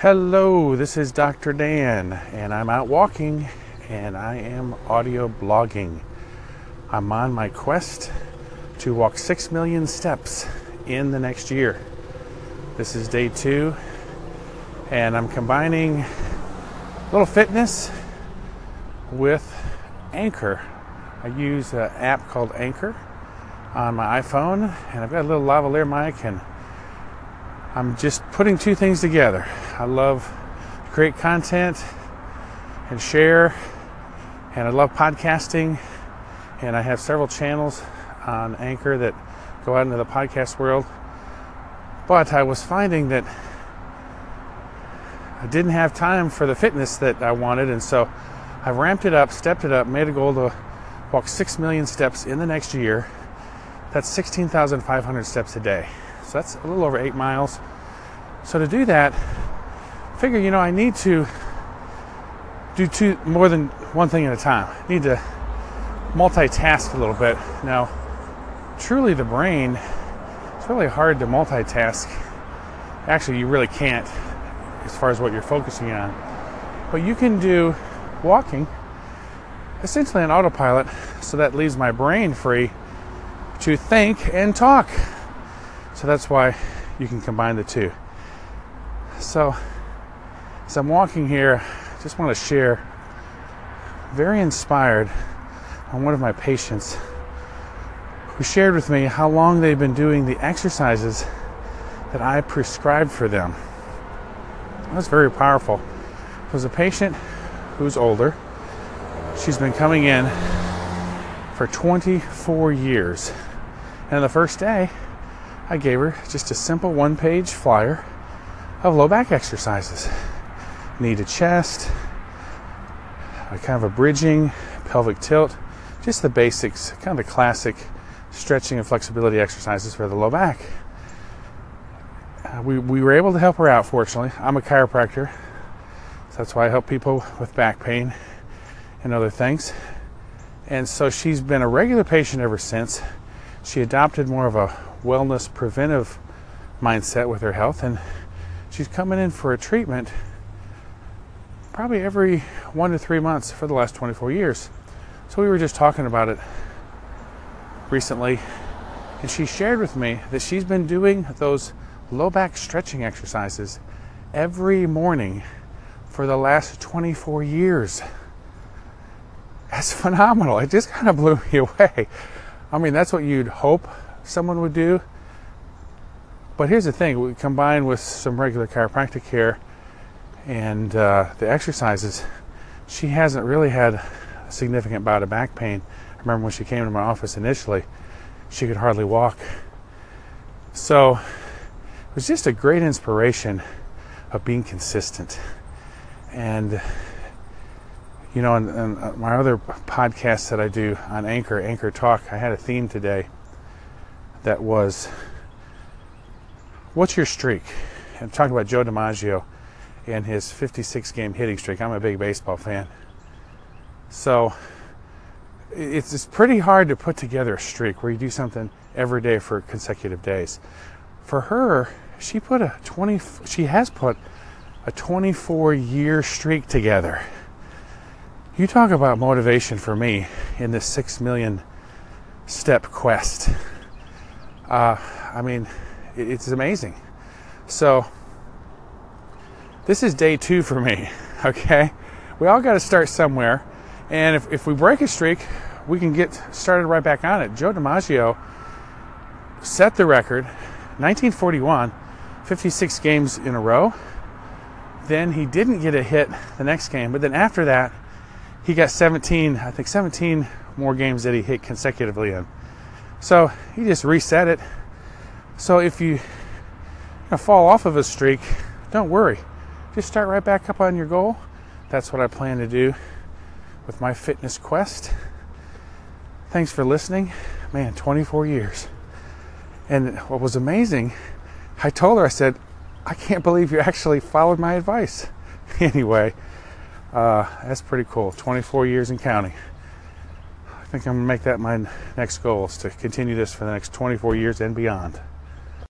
Hello, this is Dr. Dan, and I'm out walking and I am audio blogging. I'm on my quest to walk 6 million steps in the next year. This is day two, and I'm combining little fitness with Anchor. I use an app called Anchor on my iPhone, and I've got a little lavalier mic, and I'm just putting two things together. I love to create content and share, and I love podcasting, and I have several channels on Anchor that go out into the podcast world. But I was finding that I didn't have time for the fitness that I wanted, and so I've ramped it up, stepped it up, made a goal to walk 6 million steps in the next year. That's 16,500 steps a day. So that's a little over eight miles. So to do that, figure, you know, I need to do two more than one thing at a time. I need to multitask a little bit. Now, truly the brain, it's really hard to multitask. Actually, you really can't as far as what you're focusing on. But you can do walking essentially on autopilot, so that leaves my brain free to think and talk. So that's why you can combine the two. So, as I'm walking here, I just want to share very inspired on one of my patients who shared with me how long they've been doing the exercises that I prescribed for them. That's very powerful. It was a patient who's older. She's been coming in for 24 years. And the first day, I gave her just a simple one page flyer of low back exercises knee to chest, a kind of a bridging, pelvic tilt, just the basics, kind of the classic stretching and flexibility exercises for the low back. Uh, we, we were able to help her out, fortunately. I'm a chiropractor, so that's why I help people with back pain and other things. And so she's been a regular patient ever since. She adopted more of a wellness preventive mindset with her health and she's coming in for a treatment probably every one to three months for the last 24 years. So we were just talking about it recently, and she shared with me that she's been doing those low back stretching exercises every morning for the last 24 years. That's phenomenal. It just kind of blew me away. I mean, that's what you'd hope someone would do. But here's the thing we combine with some regular chiropractic care and uh, the exercises, she hasn't really had a significant bout of back pain. I remember when she came to my office initially, she could hardly walk. So it was just a great inspiration of being consistent. And, you know, in uh, my other podcasts that I do on Anchor, Anchor Talk, I had a theme today that was what's your streak? I'm talking about Joe DiMaggio and his 56 game hitting streak. I'm a big baseball fan. So it's, it's pretty hard to put together a streak where you do something every day for consecutive days. For her, she put a 20 she has put a 24 year streak together. You talk about motivation for me in this 6 million step quest. Uh, I mean, it's amazing. So, this is day two for me, okay? We all got to start somewhere. And if, if we break a streak, we can get started right back on it. Joe DiMaggio set the record 1941, 56 games in a row. Then he didn't get a hit the next game, but then after that, he got 17, I think 17 more games that he hit consecutively in. So you just reset it. So if you, fall off of a streak, don't worry just start right back up on your goal. That's what I plan to do with my fitness quest. Thanks for listening. Man, 24 years. And what was amazing, I told her, I said, I can't believe you actually followed my advice. anyway, uh, that's pretty cool. 24 years and counting. I think I'm to make that my next goal is to continue this for the next 24 years and beyond.